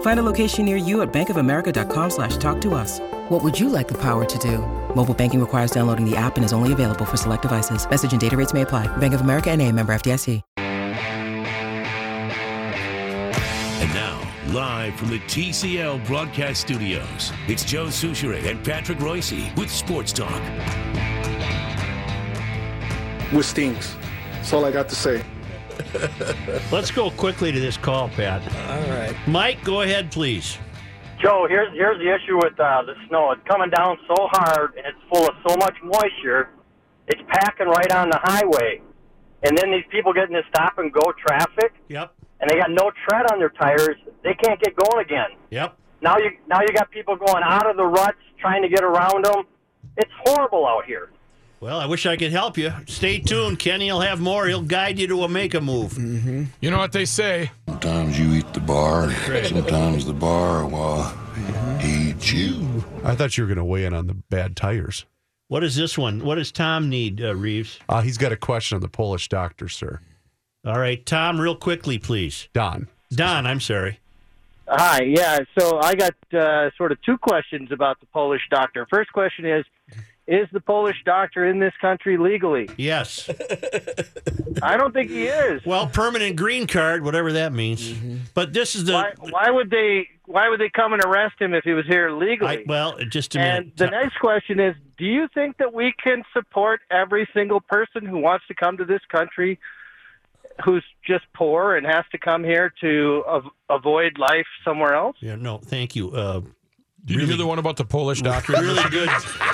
Find a location near you at bankofamerica.com slash talk to us. What would you like the power to do? Mobile banking requires downloading the app and is only available for select devices. Message and data rates may apply. Bank of America and a member FDIC. And now, live from the TCL broadcast studios, it's Joe Soucheray and Patrick Royce with Sports Talk. With stinks. That's all I got to say. Let's go quickly to this call, Pat. All right. Mike, go ahead, please. Joe, here's here's the issue with uh, the snow. It's coming down so hard and it's full of so much moisture. It's packing right on the highway, and then these people getting to stop and go traffic, Yep. and they got no tread on their tires. They can't get going again. Yep. Now you now you got people going out of the ruts trying to get around them. It's horrible out here. Well, I wish I could help you. Stay tuned. Kenny He'll have more. He'll guide you to a make a move. You know what they say? Sometimes you eat the bar, sometimes the bar will eat you. I thought you were going to weigh in on the bad tires. What is this one? What does Tom need, uh, Reeves? Uh, he's got a question on the Polish doctor, sir. All right, Tom, real quickly, please. Don. Don, I'm sorry. Hi, yeah. So I got uh, sort of two questions about the Polish doctor. First question is Is the Polish doctor in this country legally? Yes. I don't think he is. Well, permanent green card, whatever that means. But this is the. Why, why would they? Why would they come and arrest him if he was here legally? I, well, just a and minute. the next question is: Do you think that we can support every single person who wants to come to this country, who's just poor and has to come here to av- avoid life somewhere else? Yeah, no, thank you. Uh, Did you hear the one about the Polish doctor? really good,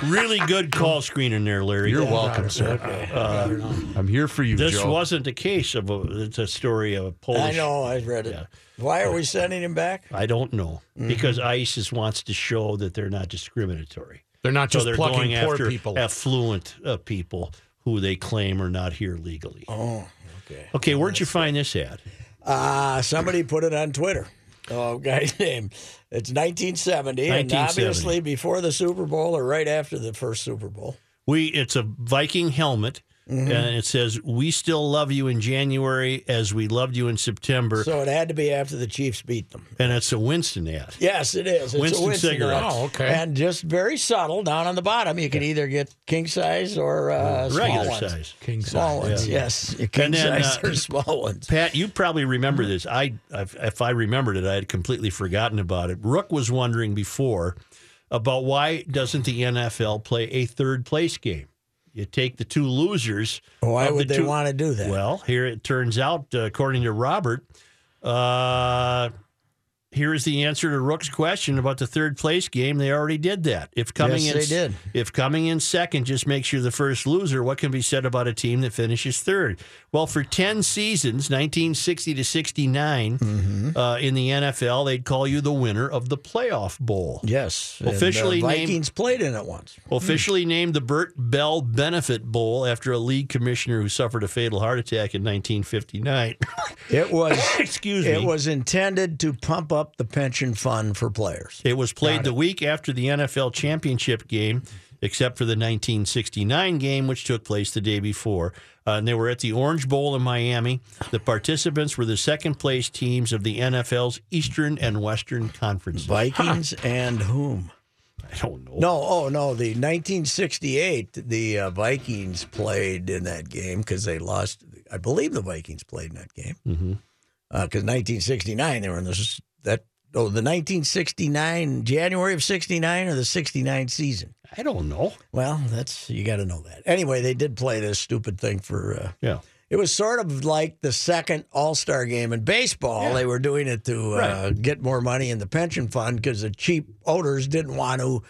really good call screening there, Larry. You're welcome, sir. Uh, I'm here for you, this Joe. wasn't a case of a. It's a story of a Polish. I know. I read it. Yeah. Why are we sending him back? I don't know Mm-hmm. because ISIS wants to show that they're not discriminatory. They're not So just they're plucking going poor after people. affluent uh, people who they claim are not here legally. Oh, okay. Okay, where'd you find this ad? Uh, somebody put it on Twitter. Oh, guy's name. It's 1970, and obviously before the Super Bowl or right after the first Super Bowl. We it's a Viking helmet, Mm-hmm. and it says, "We still love you in January as we loved you in September," So it had to be after the Chiefs beat them. and it's a Winston ad. Yes, it is. It's Winston a Winston cigarettes. ad. Oh, okay. And just very subtle down on the bottom. You can either get king size or uh, small Regular ones. size. King Small size. ones, yes. King And then, size uh, or small ones. Pat, you probably remember this. I, if if I remembered it, I had completely forgotten about it. Rook was wondering before about why doesn't the NFL play a third place game? You take the two losers. Why would the they two- want to do that? Well, here it turns out, uh, according to Robert, uh, here is the answer to Rook's question about the third place game. They already did that. If coming Yes, in, they did. If coming in second just makes you the first loser, what can be said about a team that finishes third? Well, for ten seasons, 1960 to 69, Mm-hmm. uh, in the NFL, they'd call you the winner of the playoff bowl. yes. And, uh, Officially named- Vikings played in it once. Officially named the Bert Bell Benefit Bowl after a league commissioner who suffered a fatal heart attack in 1959. It was Excuse me. it was intended to pump up the pension fund for players. It was played the week after the NFL championship game, except for the 1969 game, which took place the day before. Uh, and they were at the Orange Bowl in Miami. The participants were the second place teams of the NFL's Eastern and Western Conferences. Vikings and whom? I don't know. No, oh no, the 1968 the uh, Vikings played in that game because they lost. I believe the Vikings played in that game Mm-hmm. because 1969 they were in this that oh the 1969 January of 69 or the 69 season. I don't know. Well, that's you got to know that. Anyway, they did play this stupid thing for uh, Yeah. it was sort of like the second All Star game in baseball. They were doing it to uh, Right. get more money in the pension fund because the cheap owners didn't want to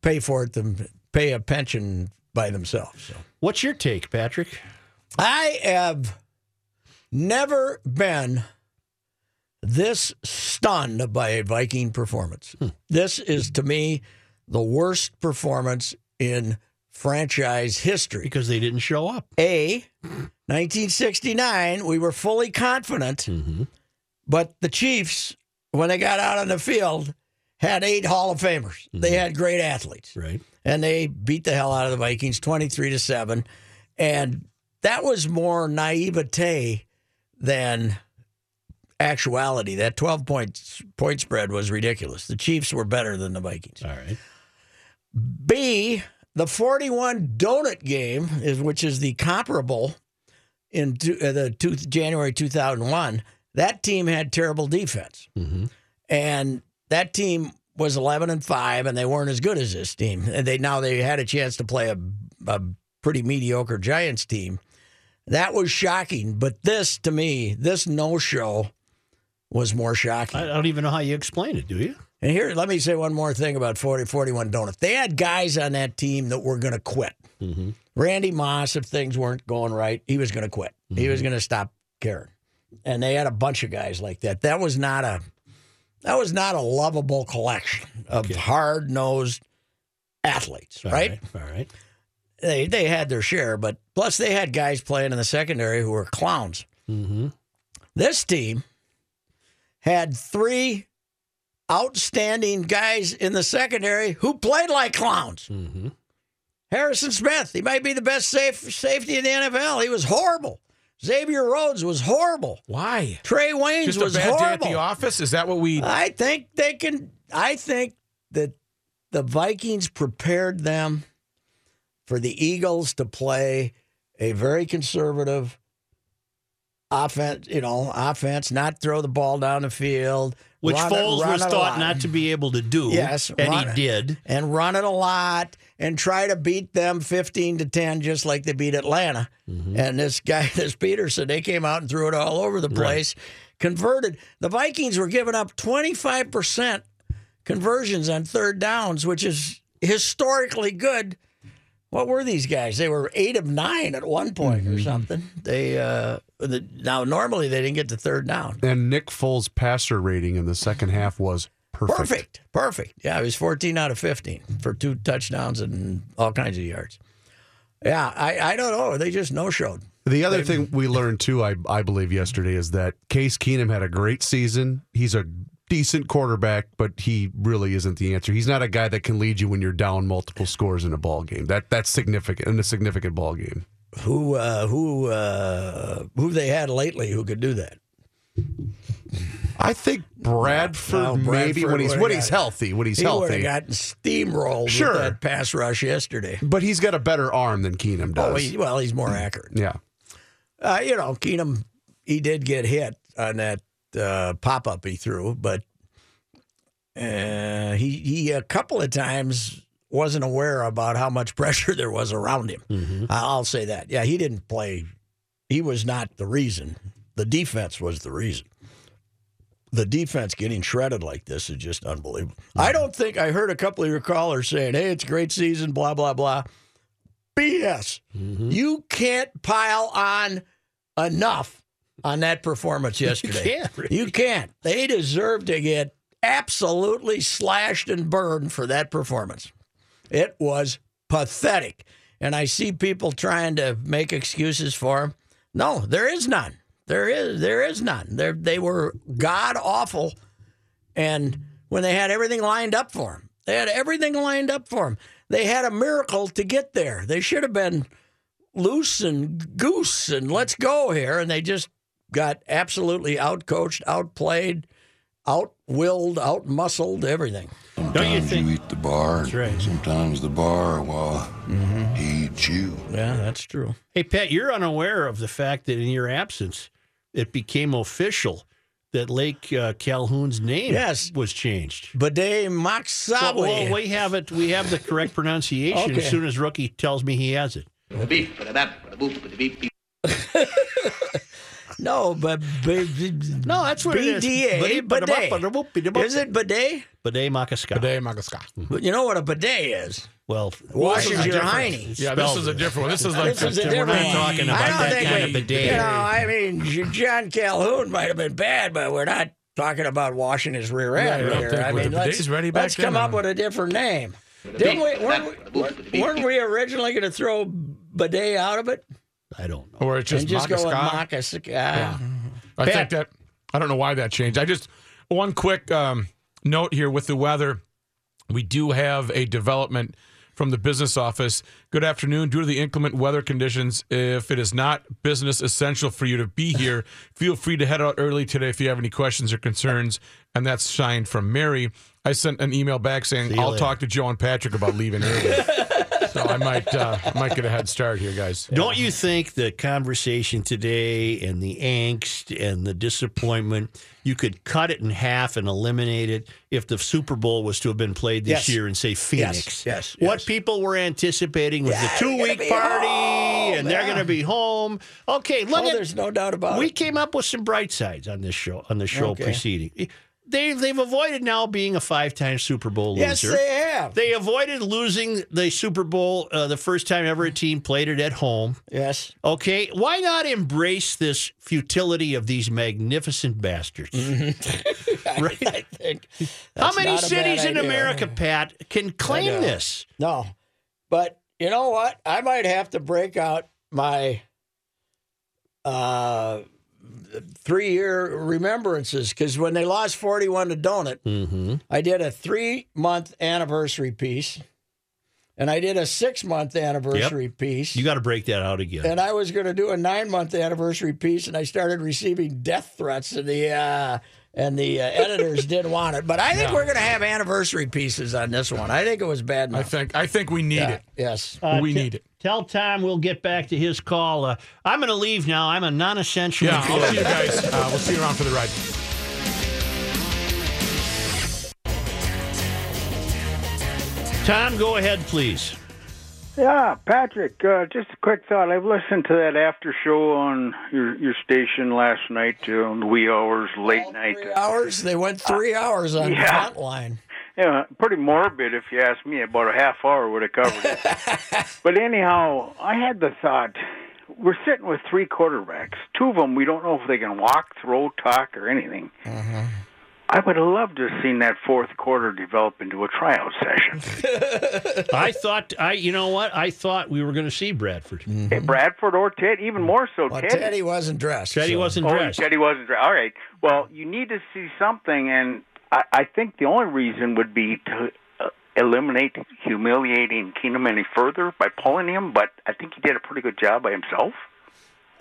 pay for it to pay a pension by themselves. So. What's your take, Patrick? I have never been this stunned by a Viking performance. Hmm. This is to me the worst performance in franchise history. Because they didn't show up. A, 1969, we were fully confident, mm-hmm. but the Chiefs, when they got out on the field, had eight Hall of Famers. They mm-hmm. had great athletes Right. and they beat the hell out of the Vikings 23 to 7 and that was more naivete than actuality that 12 point point spread was ridiculous. The Chiefs were better than the Vikings. All right. B the 41 donut game is which is the comparable in two, uh, the two, January 2001 that team had terrible defense. Mm-hmm. and that team was 11 and 5 and they weren't as good as this team. And they now they had a chance to play a, a pretty mediocre giants team. That was shocking but this to me this no show was more shocking I don't even know how you explain it, do you? and here let me say one more thing about 40 41 donuts they had guys on that team that were going to quit Mm-hmm. randy moss if things weren't going right he was going to quit he was going to stop caring and they had a bunch of guys like that that was not a that was not a lovable collection of hard nosed athletes, All right? All right. They they had their share, but plus they had guys playing in the secondary who were clowns. Mm-hmm. This team had three outstanding guys in the secondary who played like clowns. Mm-hmm. Harrison Smith, he might be the best safe, safety in the NFL. He was horrible. Xavier Rhodes was horrible. Why? Trae Waynes Just a was bad day at horrible. the office? Is that what we? I think they can. I think that the Vikings prepared them for the Eagles to play a very conservative offense. You know, offense, not throw the ball down the field, Which run Foles run was thought not to be able to do. Yes, and he it. did. and run it a lot and try to beat them 15 to 10 just like they beat Atlanta. Mm-hmm. And this guy this Pederson, they came out and threw it all over the place. Converted. The Vikings were giving up 25% conversions on third downs, which is historically good. What were these guys? They were 8 of 9 at one point Mm-hmm. or something. They uh the, now normally they didn't get to third down. And Nick Foles' passer rating in the second half was perfect. Perfect. Perfect. Yeah, he was 14 out of 15 for two touchdowns and all kinds of yards. Yeah, I, I don't know. They just no showed. The other thing we learned too, I, I believe, yesterday is that Case Keenum had a great season. He's a decent quarterback, but he really isn't the answer. He's not a guy that can lead you when you're down multiple scores in a ball game. That that's significant in a significant ball game. Who uh, who uh, who they had lately who could do that? I think Bradford, No, maybe when he's when got- he's healthy, when he's he healthy. gotten steamrolled Sure. with that pass rush yesterday. but he's got a better arm than Keenum does. Oh, he, well, he's more accurate. yeah. Uh, you know, Keenum, he did get hit on that uh, pop up he threw, but uh, he he a couple of times wasn't aware about how much pressure there was around him. Mm-hmm. I- I'll say that. Yeah, he didn't play. He was not the reason. The defense was the reason. The defense getting shredded like this is just unbelievable. I mm-hmm. don't think I heard a couple of your callers saying, "Hey, it's a great season," blah blah blah. BS. Mm-hmm. You can't pile on enough on that performance yesterday. can't, You can't. They deserve to get absolutely slashed and burned for that performance. It was pathetic. And I see people trying to make excuses for him. No, there is none. There is there is none. They they were god awful and when they had everything lined up for him. They had everything lined up for him. They had a miracle to get there. They should have been loose and goose and let's go here. And they just got absolutely outcoached, outplayed, outwilled, outmuscled, everything. Don't you Sometimes think? you eat the bar. That's right. Sometimes the bar, well, he eats you. Yeah, that's true. Hey, Pat, you're unaware of the fact that in your absence, it became official that Lake uh, Calhoun's name Yes. was changed. Bde Maka Ska. Well, well, we have it. We have the correct pronunciation Okay. as soon as Rookie tells me he has it. No, but b- No, that's what it is. BDA, bidet. Is it bidet? Bidet Makaska. Bidet Magaska. Mm-hmm. But you know what a bidet is? Well, Washes your different. hiney. Yeah, this is a different one. This is like This is a We're not one. talking I about don't that think kind we- of bidet. You know, I mean, John Calhoun might have been bad, but we're not talking about washing his rear end Yeah, you here. I mean, let's, ready back let's come up with a different name. Didn't we, weren't, we, weren't we originally going to throw bidet out of it I don't know. Or it's just and just go with Magaska. Makaska? I Pat. think that I don't know why that changed. I just one quick um, note here with the weather. We do have a development from the business office. Good afternoon. Due to the inclement weather conditions, if it is not business essential for you to be here, feel free to head out early today if you have any questions or concerns. And that's signed from Mary. I sent an email back saying I'll later." talk to Joe and Patrick about leaving early. so I might uh, I might get a head start here, guys. Don't you think the conversation today and the angst and the disappointment, you could cut it in half and eliminate it if the Super Bowl was to have been played this Yes. year in, say, Phoenix? yes, What yes. people were anticipating was Yeah, the two week party home, and they're going to be home. Okay, look Oh, at there's no doubt about we it. We came up with some bright sides on this show on the show Okay. preceding. They they've avoided now being a five time Super Bowl Yes, loser. Yes, they have. They avoided losing the Super Bowl uh, the first time ever a team played it at home. Yes. Okay, why not embrace this futility of these magnificent bastards? right? I think. How many not a bad cities in. America, Pat, can claim this? No. But you know what? I might have to break out my uh, three year remembrances because when they lost 41 to Donut, Mm-hmm. I did a three month anniversary piece and I did a six month anniversary piece. You got to break that out again. and I was going to do a nine month anniversary piece, and I started receiving death threats, and the uh, and the uh, editors didn't want it. But I think we're going to have anniversary pieces on this one. I think it was bad I enough. think I think we need Yeah, it. Yes. we t- need it. Tell Tom we'll get back to his call. Uh, I'm going to leave now. I'm a non-essential. Yeah, I'll see you guys. Uh, we'll see you around for the ride. Tom, go ahead, please. Yeah, Patrick. Uh, just a quick thought. I've listened to that after show on your your station last night, uh, on the wee hours, late night. Three hours. They went three hours on yeah. Frontline. Yeah, pretty morbid if you ask me. About a half hour would have covered it. but anyhow, I had the thought: we're sitting with three quarterbacks. Two of them, we don't know if they can walk, throw, talk, or anything. Mm-hmm. I would have loved to have seen that fourth quarter develop into a tryout session. I thought I, you know what? I thought we were going to see Bradford. Mm-hmm. Hey, Bradford or Ted, even more so Well, Teddy. Teddy wasn't dressed. Teddy so- wasn't Oh, dressed. Teddy wasn't dressed. All right. Well, you need to see something, and I, I think the only reason would be to uh, eliminate humiliating Keenum any further by pulling him. But I think he did a pretty good job by himself.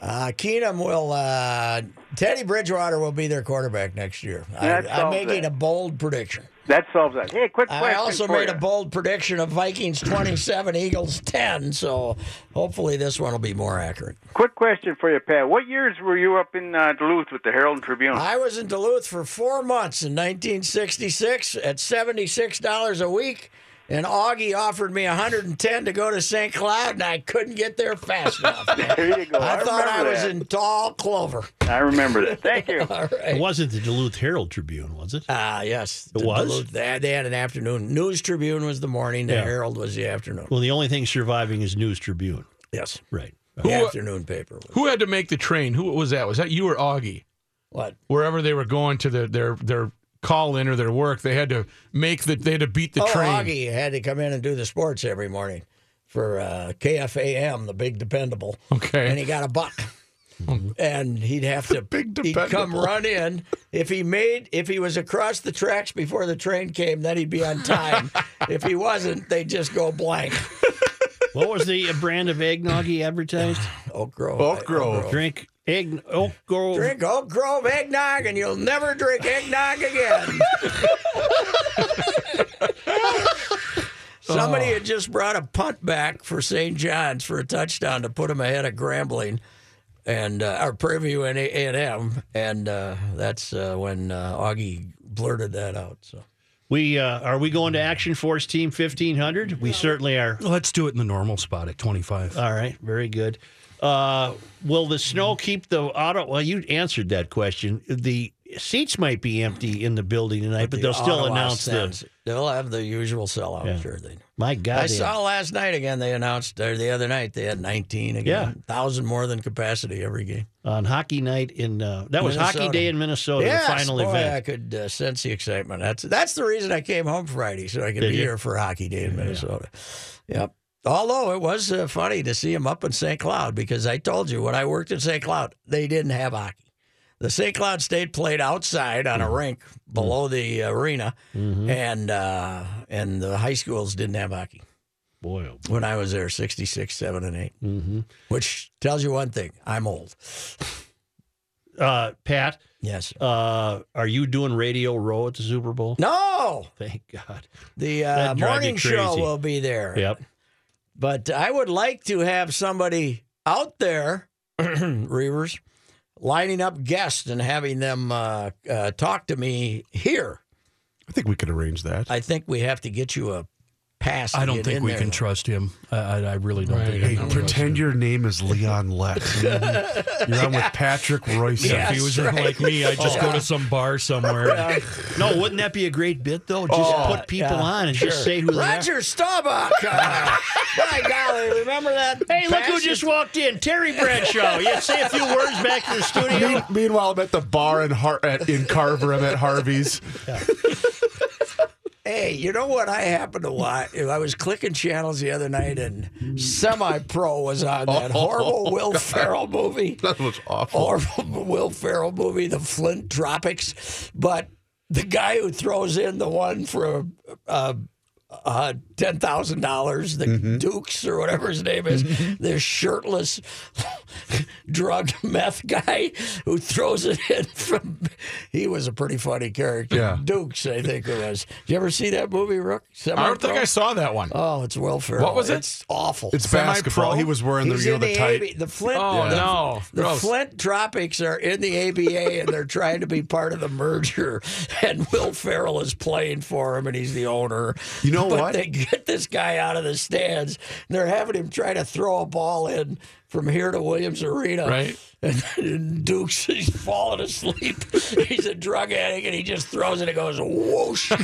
Uh, Keenum will. Uh, Teddy Bridgewater will be their quarterback next year. I, That I'm making it. a bold prediction. That solves that. Hey, quick question I also made you. a bold prediction of Vikings 27, Eagles 10. So hopefully this one will be more accurate. Quick question for you, Pat. What years were you up in uh, Duluth with the Herald and Tribune? I was in Duluth for four months in 1966 at $76 a week. And Augie offered me 110 to go to St. Cloud, and I couldn't get there fast enough. there you go. I, I, thought I was that. in tall clover. I remember that. Thank you. All It wasn't the Duluth Herald Tribune, was it? Ah, yes. It The was? Duluth- they, had, they had an afternoon. News Tribune was the morning. The Yeah. Herald was the afternoon. Well, the only thing surviving is News Tribune. Yes. Right. The afternoon paper. Was. Who had to make the train? Who was that? Was that you or Augie? What? Wherever they were going to the, their their call in or their work, they had to make the they had to beat the oh, train. Augie had to come in and do the sports every morning for uh, KFAM, the big dependable. Okay. And he got a buck. and he'd have to big he'd come run in if he made if he was across the tracks before the train came then he'd be on time if he wasn't they'd just go blank What was the brand of eggnog he advertised? oak grove Oak Grove. Drink egg Oak Grove. drink oak grove eggnog and you'll never drink eggnog again somebody had just brought a punt back for st john's for a touchdown to put him ahead of grambling and uh, our preview and A and M, and uh, that's uh, when uh, Augie blurted that out. So We uh, are we going to Action Force Team 1500? We certainly are. Let's do it in the normal spot at 25. All right, very good. Uh, will the snow keep the auto? Well, you answered that question. The seats might be empty in the building tonight, but, they'll still announce the. They'll have the usual sellout. Yeah. Sure they. My God, I saw last night again. They announced or the other night they had 19 again. Yeah. thousand more than capacity every game. on hockey night in uh, that was hockey day in Minnesota, yes, the final boy, event. I could uh, sense the excitement. That's that's the reason I came home Friday so I could Did be you? here for hockey day in Minnesota. Yep. Although it was uh, funny to see him up in St. Cloud because I told you when I worked in St. Cloud they didn't have hockey. The St. Cloud State played outside on a Mm-hmm. rink below the arena, and uh, and the high schools didn't have hockey Boy, oh, when I was there, 66, 7, and 8. Mm-hmm. Which tells you one thing I'm old. uh, Pat, Yes. uh, are you doing Radio Row at the Super Bowl? No! Thank God. The uh, That'd drive you morning show will be there. Yep. But I would like to have somebody out there, Reavers, lining up guests and having them uh, uh, talk to me here. I think we could arrange that. I think we have to get you a pass. I don't think we there. can trust him. I, I, I really don't think. Hey, pretend your name is Leon Lex. You're on with Patrick Royce. Yeah. If he was right. like me, I'd just Oh. go to some bar somewhere. No, wouldn't that be a great bit though? Just Oh, put people yeah, on and sure. just say who they are. Roger Staubach. Uh, my golly, remember that? Hey, look who just walked in, Terry Bradshaw. You say a few words back to the studio. Me- Meanwhile, I'm at the bar in, Har- at, in Carver. I'm at Harvey's. Hey, you know what I happened to watch? I was clicking channels the other night, and Semi Pro was on that horrible Will Ferrell movie. That was awful. Horrible Will Ferrell movie, The Flint Tropics. But the guy who throws in the one for uh, uh, ten thousand dollars, the Mm-hmm. Dukes or whatever his name is, this shirtless drugged meth guy who throws it in from. He was a pretty funny character. Yeah. Dukes, I think it was. Did you ever see that movie, Rook? I don't think I saw that one. Oh, it's Will Ferrell. What was it? It's awful. It's Semi-pro? basketball. He was wearing the, you know, the the, tight. AB, the Flint. Oh, the, no. The Gross. Flint Tropics are in the ABA, and they're trying to be part of the merger. And Will Ferrell is playing for him, and he's the owner. You know but what? They get this guy out of the stands, and they're having him try to throw a ball in from here to Williams Arena. Right. And, and Duke's he's falling asleep. He's a drug addict, and he just throws it and goes whoosh.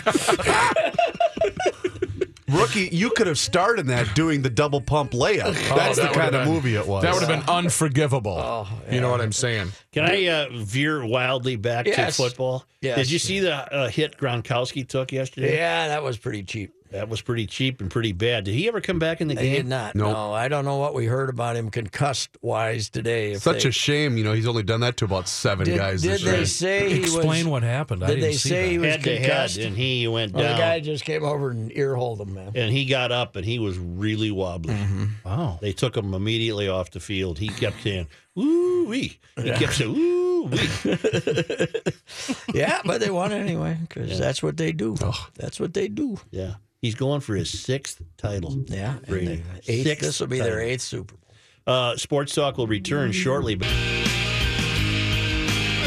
Rookie, you could have starred in that doing the double pump layup. That's the kind would've of been- movie it was. That would have been unforgivable. You know what I'm saying? Can I uh, veer wildly back Yes. to football? Yes. Did you see the uh, hit Gronkowski took yesterday? yeah, that was pretty cheap. That was pretty cheap and pretty bad. Did he ever come back in the They game? did not. Nope. No, I don't know what we heard about him concussed wise today. Such they, a shame. You know, he's only done that to about seven did, guys did this they year. say he Explain was? what happened. I Did didn't they see say that. he was Head to head, concussed? and he went Well, down. the guy just came over and ear holed him, man. and he got up and he was really wobbly. Mm-hmm. Wow. They took him immediately off the field. He kept saying, "Ooh wee." He kept saying, "Ooh wee." yeah, but they won anyway because that's what they do. That's what they do. Yeah, he's going for his sixth title. Yeah, Brady. eighth, Sixth this will be their eighth Super Bowl. Uh, Sports Talk will return shortly. But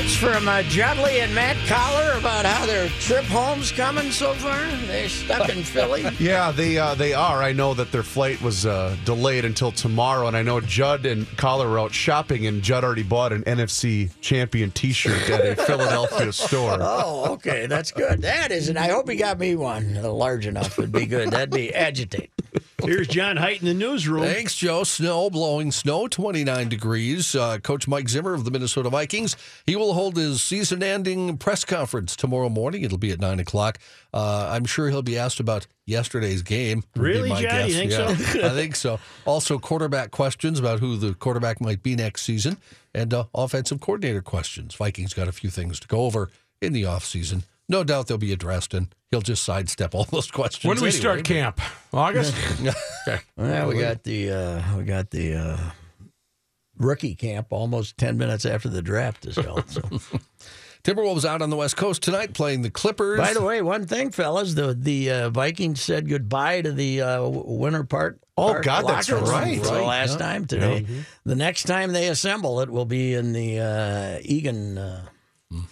It's from uh, Judley and Matt Collar about how their trip home's coming so far. They stuck in Philly. Yeah, they uh, they are. I know that their flight was uh, delayed until tomorrow, and I know Judd and Collar were out shopping, and Judd already bought an NFC champion T-shirt at a Philadelphia store. Oh, okay, that's good. That isn't. I hope he got me one large enough. Would be good. That'd be agitate. Here's John Height in the newsroom. Thanks, Joe. Snow, blowing snow, 29 degrees. Uh, Coach Mike Zimmer of the Minnesota Vikings, he will hold his season-ending press conference tomorrow morning. It'll be at 9 o'clock. Uh, I'm sure he'll be asked about yesterday's game. Really, John? You guess. think so? I think so. Also, quarterback questions about who the quarterback might be next season, and uh, offensive coordinator questions. Vikings got a few things to go over in the offseason. No doubt they'll be addressed, and he'll just sidestep all those questions. When do we anyway, start but- camp? August? okay. Yeah, we got the uh, we got the uh, rookie camp almost ten minutes after the draft is held. So. Timberwolves out on the West Coast tonight playing the Clippers. By the way, one thing, fellas, the the uh, Vikings said goodbye to the uh, Winter Park. Oh, part God, that's locker right. For the last yeah. time today. The next time they assemble, it will be in the uh, Eagan uh,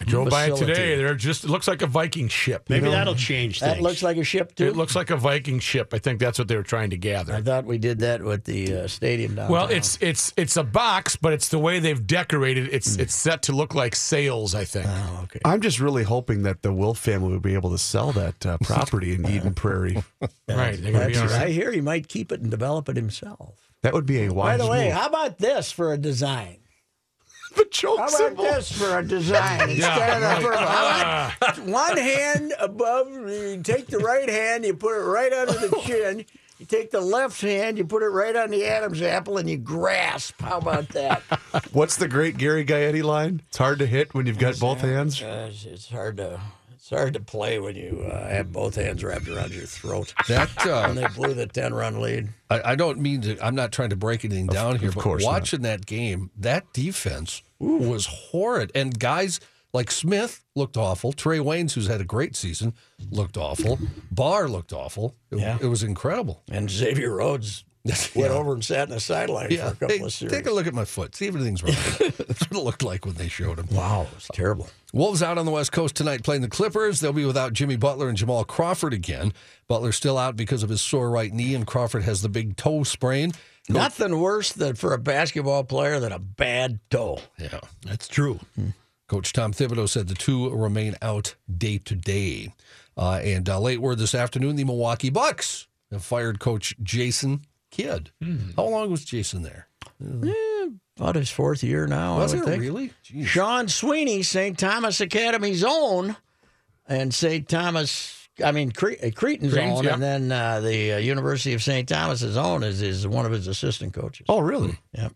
I drove by it today. They're just it looks like a Viking ship. Maybe You know? that'll change things. That looks like a ship too. It looks like a Viking ship. I think that's what they were trying to gather. I thought we did that with the uh, stadium down. Well, it's it's it's a box, but it's the way they've decorated. it. It's it's set to look like sails. I think. oh, okay. I'm just really hoping that the Wilf family will be able to sell that uh, property in Eden Prairie. Right. They're be That's- I right. hear he might keep it and develop it himself. That would be a wise. By the way, move. how about this for a design? The choke How about symbol. this for a design instead of the purple? How about one hand above? You take the right hand, you put it right under the chin. You take the left hand, you put it right on the Adam's apple, and you grasp. How about that? What's the great Gary Gaetti line? It's hard to hit when you've got both hands. Uh, it's- it's hard to it's hard to play when you uh, have both hands wrapped around your throat. That uh, And they blew the ten run lead. I, I don't mean to. I'm not trying to break anything down here, of but course not. watching that game, that defense was horrid, and guys like Smith looked awful. Trae Waynes, who's had a great season, looked awful. Barr looked awful. It, Yeah. it was incredible. And Xavier Rhodes went over and sat in the sideline Yeah, for a couple Hey, of series. take a look at my foot. See if anything's wrong. That's what it looked like when they showed him. Wow, it was terrible. Wolves out on the West Coast tonight playing the Clippers. They'll be without Jimmy Butler and Jamal Crawford again. Butler's still out because of his sore right knee, and Crawford has the big toe sprain. Nothing worse than for a basketball player than a bad toe. Yeah. That's true. Coach Tom Thibodeau said the two remain out day to day. Uh, and uh, late word this afternoon, the Milwaukee Bucks have fired Coach Jason Kidd. How long was Jason there? About his fourth year now. Was I it think. really? Jeez. Sean Sweeney, St. Thomas Academy's own, and St. Thomas, I mean, Cre- uh, Cretan's Creighton's, own, yeah. and then uh, the uh, University of St. Thomas's own is, is one of his assistant coaches. Oh, really? Yep.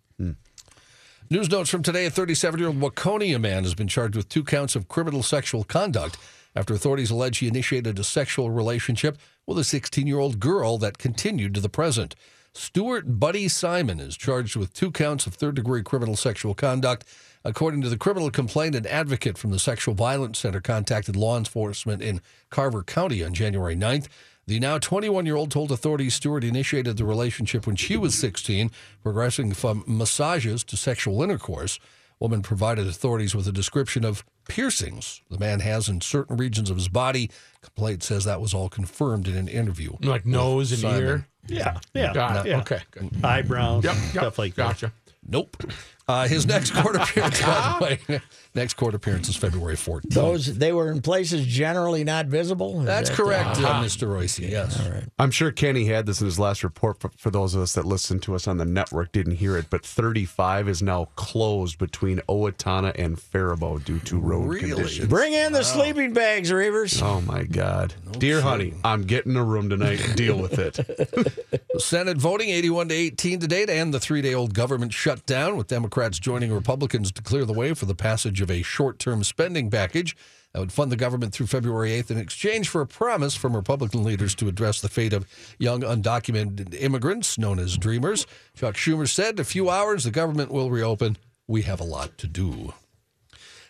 News notes from today: A 37-year-old Waconia man has been charged with two counts of criminal sexual conduct after authorities allege he initiated a sexual relationship with a 16-year-old girl that continued to the present. Stuart Buddy Simon is charged with two counts of third-degree criminal sexual conduct. According to the criminal complaint, an advocate from the Sexual Violence Center contacted law enforcement in Carver County on January 9th. The now 21 year old told authorities Stewart initiated the relationship when she was 16, progressing from massages to sexual intercourse. Woman provided authorities with a description of piercings the man has in certain regions of his body. Complaint says that was all confirmed in an interview. Like nose and Simon. ear. Yeah. Yeah. Got it. yeah. Okay. Good. Eyebrows, Yep. yep. stuff like that. gotcha. Nope. Uh, his next court appearance, by the way, next court appearance is February 14th. Those they were in places generally not visible. Is That's that- correct, uh, Mr. Royce. Yes. All right. I'm sure Kenny had this in his last report. For, for those of us that listen to us on the network, didn't hear it, but 35 is now closed between Owatonna and Faribault due to road Really? conditions. Bring in the sleeping bags, Reavers. Oh my God, dear honey, I'm getting a room tonight. Deal with it. Senate voting 81 to 18 today to end the three day old government shutdown, with Democrats joining Republicans to clear the way for the passage of a short term spending package that would fund the government through February 8th in exchange for a promise from Republican leaders to address the fate of young undocumented immigrants known as Dreamers. Chuck Schumer said, a few hours, the government will reopen. We have a lot to do.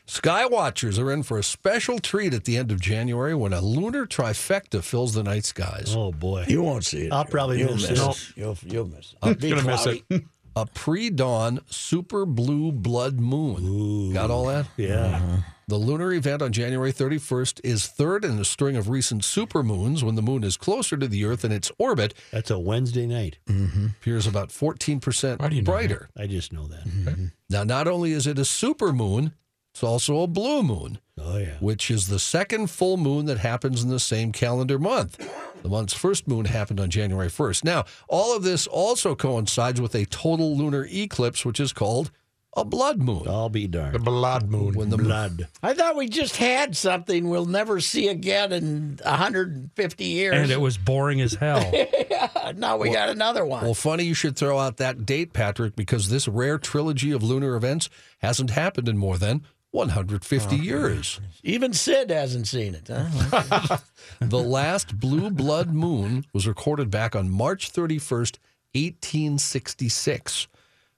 Skywatchers are in for a special treat at the end of January when a lunar trifecta fills the night skies. Oh boy. You won't see it. I'll probably you'll miss miss it. it. You'll, you'll miss it. I'll be Gonna miss it. A pre-dawn super blue blood moon. Got all that? Yeah. Uh-huh. The lunar event on January 31st is third in a string of recent supermoons when the moon is closer to the Earth in its orbit, That's a Wednesday night. Mm-hmm. appears about 14% you know brighter. I just know that. Mm-hmm. mm-hmm. Now, not only is it a supermoon, it's also a blue moon, Oh yeah. which is the second full moon that happens in the same calendar month. The month's first moon happened on January 1st. Now, all of this also coincides with a total lunar eclipse, which is called a blood moon. I'll be The darned. blood moon. When the Blood. I thought we just had something we'll never see again in 150 years. And it was boring as hell. now we got another one. Well, funny you should throw out that date, Patrick, because this rare trilogy of lunar events hasn't happened in more than 150 years. Even Sid hasn't seen it. Huh? The last blue blood moon was recorded back on March 31st, 1866.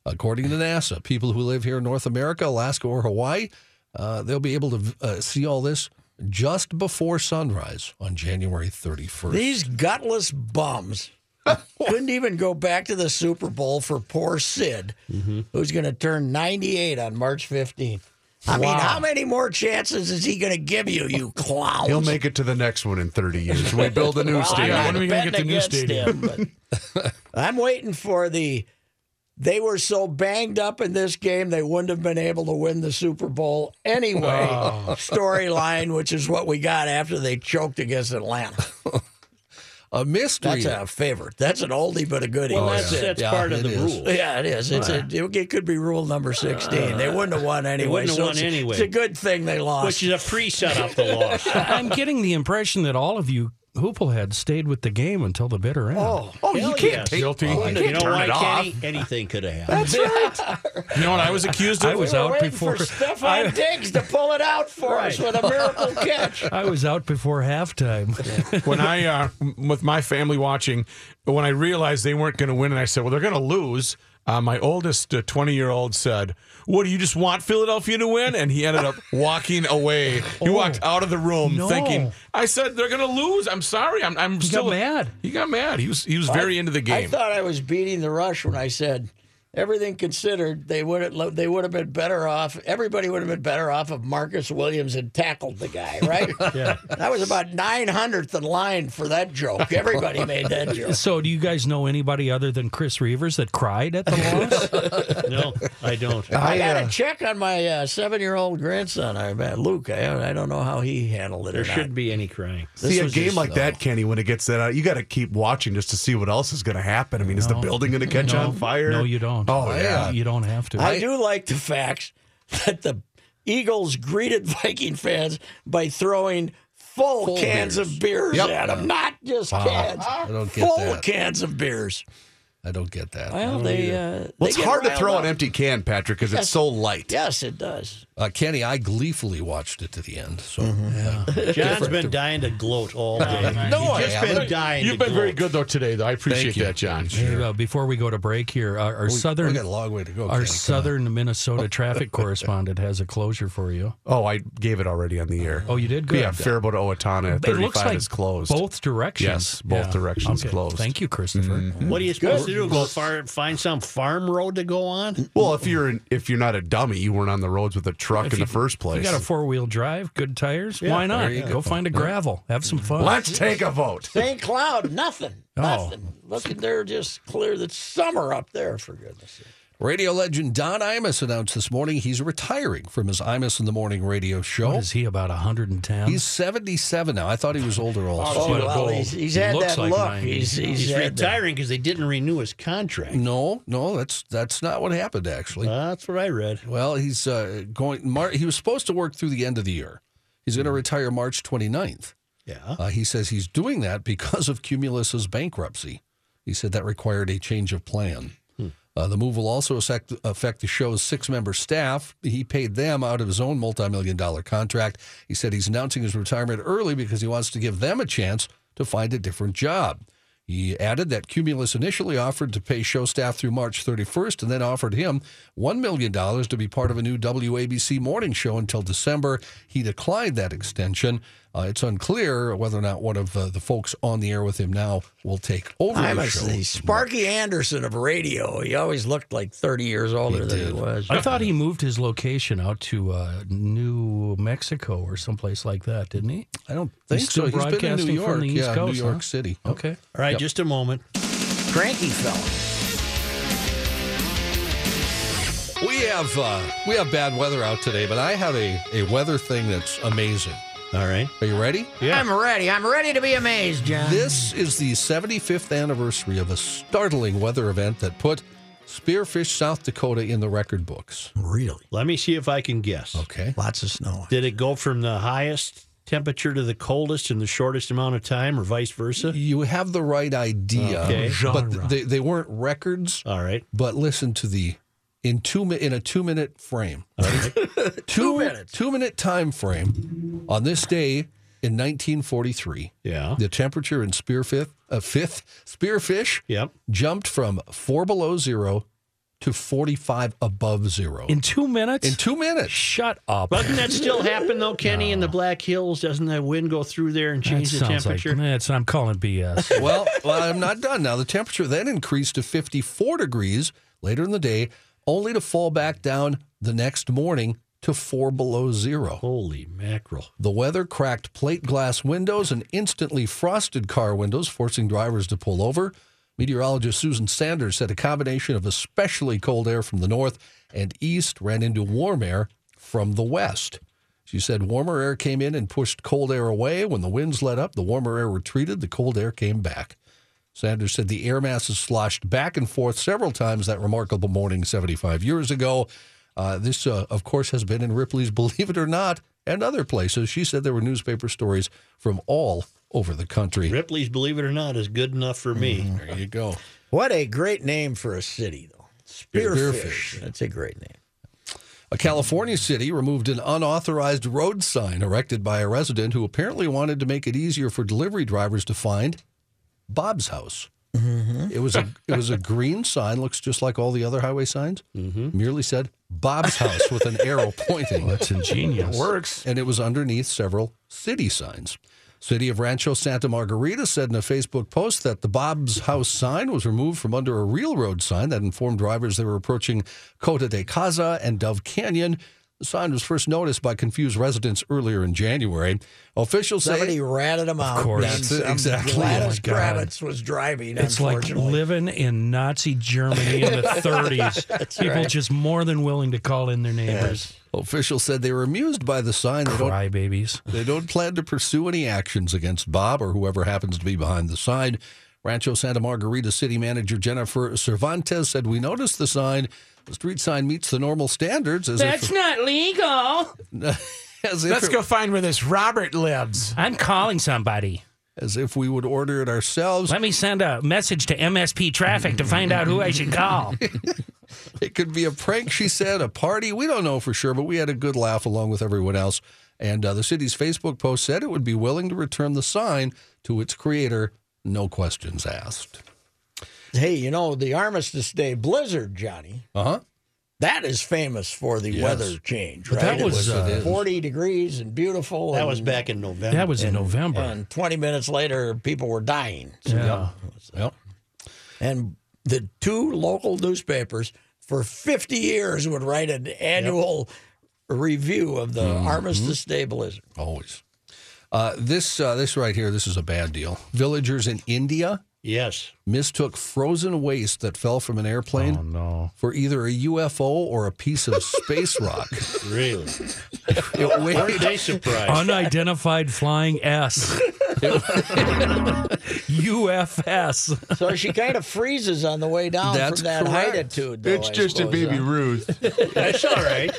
According to NASA, people who live here in North America, Alaska, or Hawaii, uh, they'll be able to uh, see all this just before sunrise on January 31st. These gutless bums couldn't even go back to the Super Bowl for poor Sid, who's going to turn 98 on March 15th. I mean, how many more chances is he going to give you, you clowns? He'll make it to the next one in 30 years. We build a new Well, stadium. I'm not betting against him, but I'm waiting for the. They were so banged up in this game, they wouldn't have been able to win the Super Bowl anyway. Oh. Storyline, which is what we got after they choked against Atlanta. A mystery. That's a favorite. That's an oldie but a goodie. Well, that's- that's Yeah, part of the is. rule. Yeah, it is. It's a, it, could be rule number sixteen. They wouldn't have won anyway. wouldn't have so won it's, anyway. It's a good thing they lost. Which is a pre-set up the loss. I'm getting the impression that all of you Hooplehead stayed with the game until the bitter end. Oh, Oh, you can't yes. take Guilty. Oh, you you can't know turn why, it off. Kenny? Anything could have happened. That's right. You know what I was accused of? I was we were out waiting before for Stefon Diggs to pull it out for us with a miracle catch. I was out before halftime. when I uh, with my family watching, when I realized they weren't going to win, and I said, "Well, they're going to lose." Uh, my oldest twenty-year-old said, "What do you just want Philadelphia to win?" And he ended up walking away. He walked out of the room no. thinking, "I said they're going to lose. I'm sorry. I'm, I'm He still got mad. He got mad. He was he was very into the game. I thought I was beating the rush when I said, everything considered, they would have they would have been better off. Everybody would have been better off if Marcus Williams had tackled the guy, right? Yeah. That was about nine hundredth in line for that joke. Everybody made that joke. So, do you guys know anybody other than Chris Reavers that cried at the loss? No, I don't. I got uh, to check on my uh, seven-year-old grandson. I bet Luke. I, I don't know how he handled it. There or shouldn't be any crying. This See, a game just- like that, Kenny, when it gets that out, you got to keep watching just to see what else is going to happen. I mean, is the building going to catch no, on fire? No, you don't. Oh, yeah. You don't have to. I do like the fact that the Eagles greeted Viking fans by throwing full, Full cans beers. of beers Yep. at them, not just cans. I don't get full that. cans of beers. I don't get that. Well, they. Uh, Well, they it's hard to throw up. an empty can, Patrick, because Yes. it's so light. Yes, it does. Uh, Kenny, I gleefully watched it to the end. So Mm-hmm. John's been dying to gloat all day. No, I He's just haven't. been dying. You've to been very good though today, though. I appreciate Thank you. that, John. Hey, uh, before we go to break here, our, our we, southern we got a long way to go. our Kenny. Southern Minnesota traffic correspondent has a closure for you. Oh, I gave it already on the air. Oh, you did good. Yeah, Faribault to Owatonna, It 35 looks like is closed. both directions. Yes, both directions Okay. closed. Thank you, Christopher. What are you supposed to do? Go far, find some farm road to go on? Well, if you're if you're not a dummy, you weren't on the roads with a truck If in you- the first place. You got a four wheel drive, good tires. Yeah, Why not? Go go. find a gravel. Have some fun. Let's take a vote. St. Cloud, nothing. Oh. Nothing. Look at they're just clear. That's summer up there, for goodness sake. Radio legend Don Imus announced this morning he's retiring from his Imus in the Morning radio show. What is he about 110? He's 77 now. I thought he was older also. Oh, What well, bull. he's, he's He had looks that like look. 90. He's, he's, He's retiring because they didn't renew his contract. No, no, that's that's not what happened actually. That's what I read. Well, he's uh, going. Mar- he was supposed to work through the end of the year. He's going to retire March 29th. Yeah. Uh, he says he's doing that because of Cumulus's bankruptcy. He said that required a change of plan. Uh, the move will also affect, affect the show's six member staff. He paid them out of his own multi million dollar contract. He said he's announcing his retirement early because he wants to give them a chance to find a different job. He added that Cumulus initially offered to pay show staff through March 31st and then offered him $1 million to be part of a new WABC morning show until December. He declined that extension. Uh, it's unclear whether or not one of uh, the folks on the air with him now will take over I the must show. say, Sparky Anderson of radio. He always looked like 30 years older than he was. I thought he moved his location out to uh, New Mexico or someplace like that, didn't he? I don't think He's so. still He's been in broadcasting New York, from the East yeah, Coast, New York huh? City. Okay. All right, Yep. just a moment. Cranky fella. We have uh, we have bad weather out today, but I have a, a weather thing that's amazing. All right. Are you ready? Yeah. I'm ready. I'm ready to be amazed, John. This is the 75th anniversary of a startling weather event that put Spearfish, South Dakota in the record books. really? Let me see if I can guess. Okay. Lots of snow. Did it go from the highest temperature to the coldest in the shortest amount of time, or vice versa? You have the right idea, Okay. but they, they weren't records. All right. But listen to the in two in a two minute frame, two minutes. two minute time frame. On this day in 1943, Yeah. the temperature in Spearfish, uh, fifth Spearfish, Yep. jumped from four below zero to 45 above zero In two minutes? in two minutes. Shut up. Doesn't that still happen though, Kenny? In the Black Hills, doesn't that wind go through there and That change the sounds temperature? Like, that's, I'm calling BS. well, well, I'm not done. Now, the temperature then increased to 54 degrees later in the day, only to fall back down the next morning to four below zero. Holy mackerel. The weather cracked plate glass windows and instantly frosted car windows, forcing drivers to pull over. Meteorologist Susan Sanders said a combination of especially cold air from the north and east ran into warm air from the west. She said warmer air came in and pushed cold air away. When the winds let up, the warmer air retreated, the cold air came back. Sanders said the air masses sloshed back and forth several times that remarkable morning 75 years ago. Uh, this, uh, of course, has been in Ripley's Believe It or Not and other places. She said there were newspaper stories from all over the country. Ripley's, believe it or not, is good enough for me. Mm-hmm. There you go. What a great name for a city, though. Spearfish. That's a great name. A California city removed an unauthorized road sign erected by a resident who apparently wanted to make it easier for delivery drivers to find Bob's house. Mm-hmm. It was a it was a green sign, looks just like all the other highway signs. Mm-hmm. Merely said Bob's house with an arrow pointing. That's ingenious. Works. and it was underneath several city signs. City of Rancho Santa Margarita said in a Facebook post that the Bob's House sign was removed from under a railroad sign that informed drivers they were approaching Coto de Caza and Dove Canyon. The sign was first noticed by confused residents earlier in January. Officials Somebody say ratted them out. Of course. That's it, exactly. Gladys Oh, my God. Kravitz was driving. It's like living in Nazi Germany in the 30s. People right. just more than willing to call in their neighbors. officials said they were amused by the sign. They Cry babies. They don't plan to pursue any actions against Bob or whoever happens to be behind the sign. Rancho Santa Margarita City Manager Jennifer Cervantes said, We noticed the sign. The street sign meets the normal standards as if, not legal. as, if Let's it- go find where this Robert lives. I'm calling somebody. as if we would order it ourselves. Let me send a message to MSP Traffic to find out who I should call. It could be a prank, she said, a party. We don't know for sure, but we had a good laugh along with everyone else. And uh, the city's Facebook post said it would be willing to return the sign to its creator, no questions asked. Hey, you know, the Armistice Day blizzard, Johnny, Uh huh. that is famous for the Yes. weather change, But right? that was, it uh, was it is. 40 degrees and beautiful. That was back in November. That was in November. And 20 minutes later, people were dying. yeah. Yep. And the two local newspapers for 50 years would write an annual review of the Mm-hmm. Armistice Day blizzard. Always. Uh, this uh, this right here, this is a bad deal. Villagers in India Yes. mistook frozen waste that fell from an airplane Oh, no. for either a UFO or a piece of space rock. Really? It Weren't weighed, they surprised? Unidentified flying S. UFS. So she kind of freezes on the way down That's from that correct. altitude. Though, It's I just a suppose, baby huh? Ruth. That's all right.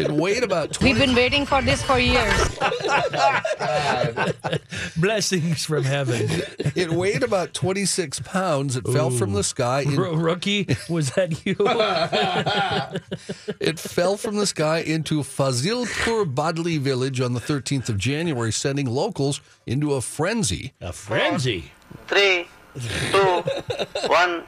It weighed about 20, We've been waiting for this for years. Blessings from heaven. it weighed about 26 pounds. It fell from the sky. In, R- rookie, was that you? it fell from the sky into Fazilpur Badli village on the 13th of January, sending locals into a frenzy. A frenzy. three, two, one,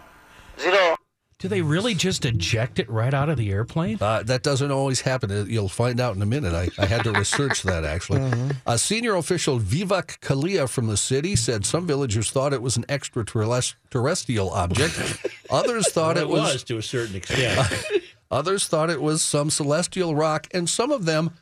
zero. Do they really just eject it right out of the airplane? Uh, that doesn't always happen. Uh, You'll find out in a minute. I, I had to research that actually. A senior official, Vivek Kalia from the city, said some villagers thought it was an extraterrestrial object. Others thought Well, it it was, was to a certain extent. Others thought it was some celestial rock, and some of them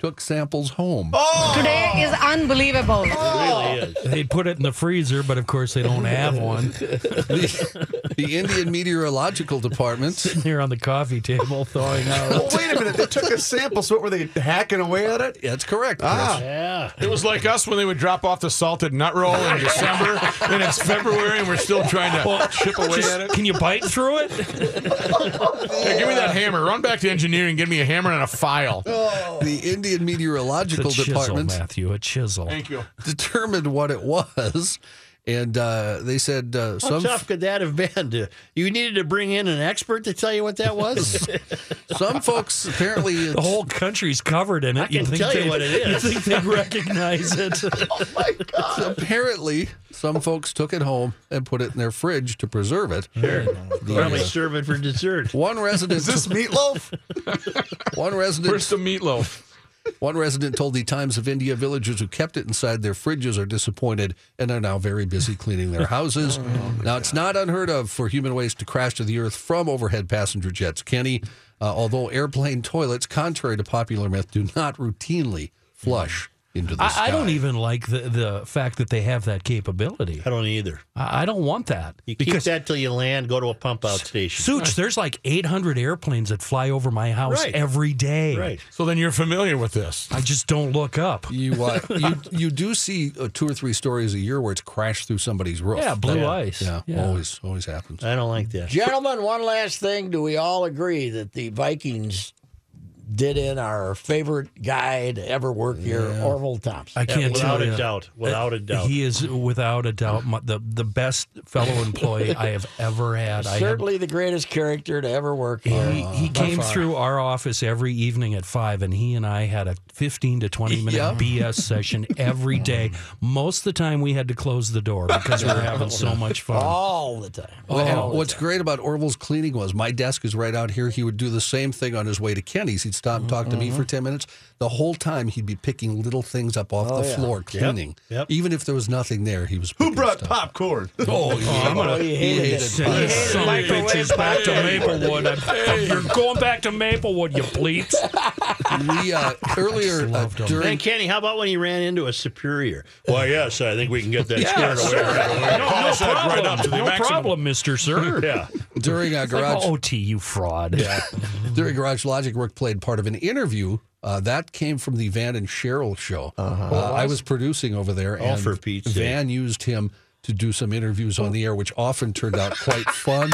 took samples home. Oh! Today is unbelievable. It really is. They put it in the freezer, but of course they don't have one. The, the Indian Meteorological Department Sitting here on the coffee table thawing out. Well, wait a minute. They took a sample. So what were they hacking away at it? That's correct. Ah. Yeah. It was like us when they would drop off the salted nut roll in December, and it's February, and we're still trying to chip away Just- at it. can you bite through it? Hey, give me that hammer. Run back to engineering. Give me a hammer and a file. The Indian It's a Meteorological chisel, Department Matthew. A chisel. Thank you. determined what it was, and uh, they said uh, How some tough could that have been? To, you needed to bring in an expert to tell you what that was? some folks apparently The whole country's covered in it. I You'd think tell you they'd- what it is. You think they'd recognize it? Oh, my God. So apparently some folks took it home and put it in their fridge to preserve it. Sure. The, Probably uh, serve it for dessert. one resident Is this meatloaf? one resident. Where's resident the meatloaf? One resident told the Times of India villagers who kept it inside their fridges are disappointed and are now very busy cleaning their houses. now, it's not unheard of for human waste to crash to the earth from overhead passenger jets. Kenny, uh, although airplane toilets, contrary to popular myth, do not routinely flush into the sky. I, I don't even like the, the fact that they have that capability. I don't either. I, I don't want that. You keep that till you land. Go to a pump out station. Such, there's like 800 airplanes that fly over my house Right. every day. Right. So then you're familiar with this. I just don't look up. You, uh, you you do see uh, two or three stories a year where it's crashed through somebody's roof. Yeah, blue That- ice. Yeah, Yeah. always always happens. I don't like that. Gentlemen, one last thing. Do we all agree that the Vikings did in our favorite guy to ever work here, Orville Thompson? I can't without tell a you. doubt. Without a uh, doubt. He is without a doubt my, the the best fellow employee I have ever had. I have Certainly the greatest character to ever work here. He, he came far. through our office every evening at five, and he and I had a 15 to 20 minute Yep. BS session every day. Most of the time, we had to close the door because we were having so much fun. all the time. Well, and All the what's time. great about Orville's cleaning was my desk is right out here. He would do the same thing on his way to Kenny's. He'd stop and talk to me for mm-hmm. 10 minutes. The whole time he'd be picking little things up off Oh, the yeah. floor, cleaning. Yep. Even if there was nothing there, he was Who brought stuff. popcorn? Oh, oh, yeah. I'm gonna Oh, he hated it. send He you hated some bitches back to. Maplewood. I'm- You're going back to Maplewood, you bleeps. We, uh, earlier uh, loved him. During Kenny, how about when he ran into a superior? Why, yes, I think we can get that squared away sir. right away. No, no said right problem. up to the no maximum. problem, Mister Sir. Yeah. during uh, It's like, garage oh, OT, you fraud. during Garage Logic, Rick played part of an interview. Uh, that came from the Van and Cheryl show. Uh, I was producing over there, Oh, and for Pete's sake. Van used him to do some interviews on the air, which often turned out quite fun.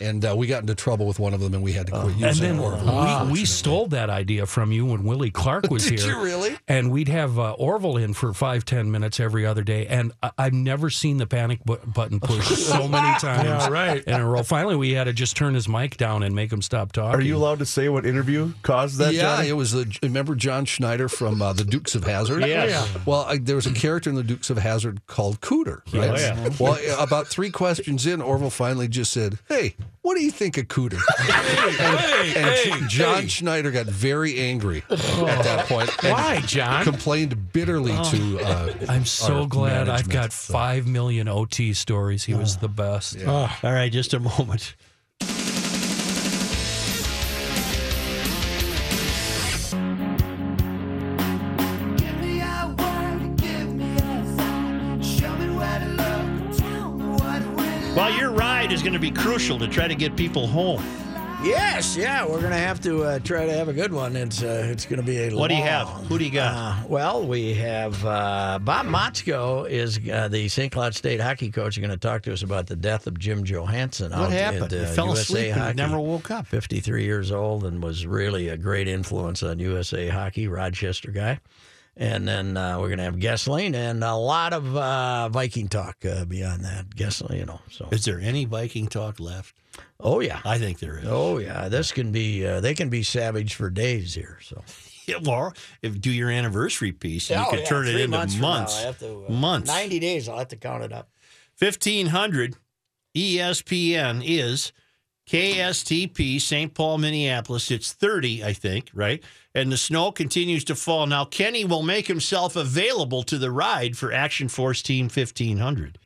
And uh, we got into trouble with one of them, and we had to quit And using then Orville. we, we stole that idea from you when Willie Clark was here. Did here. you really? And we'd have uh, Orville in for five, ten minutes every other day. And I- I've never seen the panic bu- button push so many times Yeah, right. in a row. Finally, we had to just turn his mic down and make him stop talking. Are you allowed to say what interview caused that? yeah, Johnny? it was the. Remember John Schneider from uh, the Dukes of Hazzard? Yes. Well, I, there was a character in the Dukes of Hazzard called Cooter. Right? Oh, yeah. Well, about three questions in, Orville finally just said, "Hey, what do you think of Cooter?" and and John Schneider got very angry at that point. and Why, John? Complained bitterly to. Uh, I'm so our glad I've got so. five million OT stories. He was the best. All right, just a moment. Your ride is going to be crucial to try to get people home. Yes, yeah, we're going to have to uh, try to have a good one. It's uh, it's going to be a. What do you have? long- Who do you got? Uh, well, we have uh, Bob Motzko is uh, the St. Cloud State hockey coach. He's going to talk to us about the death of Jim Johannson. What out happened? At, He uh, fell USA asleep and hockey. never woke up. 53 years old and was really a great influence on USA hockey. Rochester guy. And then uh, we're going to have Gessling and a lot of uh, Viking talk uh, beyond that. Gessling, you know. So. Is there any Viking talk left? Oh yeah. I think there is. Oh yeah. This can be. Uh, they can be savage for days here. So. Yeah, well, if do your anniversary piece, and Oh, you could yeah, turn it into months months. now, to, uh, months. 90 days. I'll have to count it up. 1500 ESPN is KSTP St. Paul, Minneapolis. It's 30, I think, right? And the snow continues to fall. Now, Kenny will make himself available to the ride for Action Force Team 1500.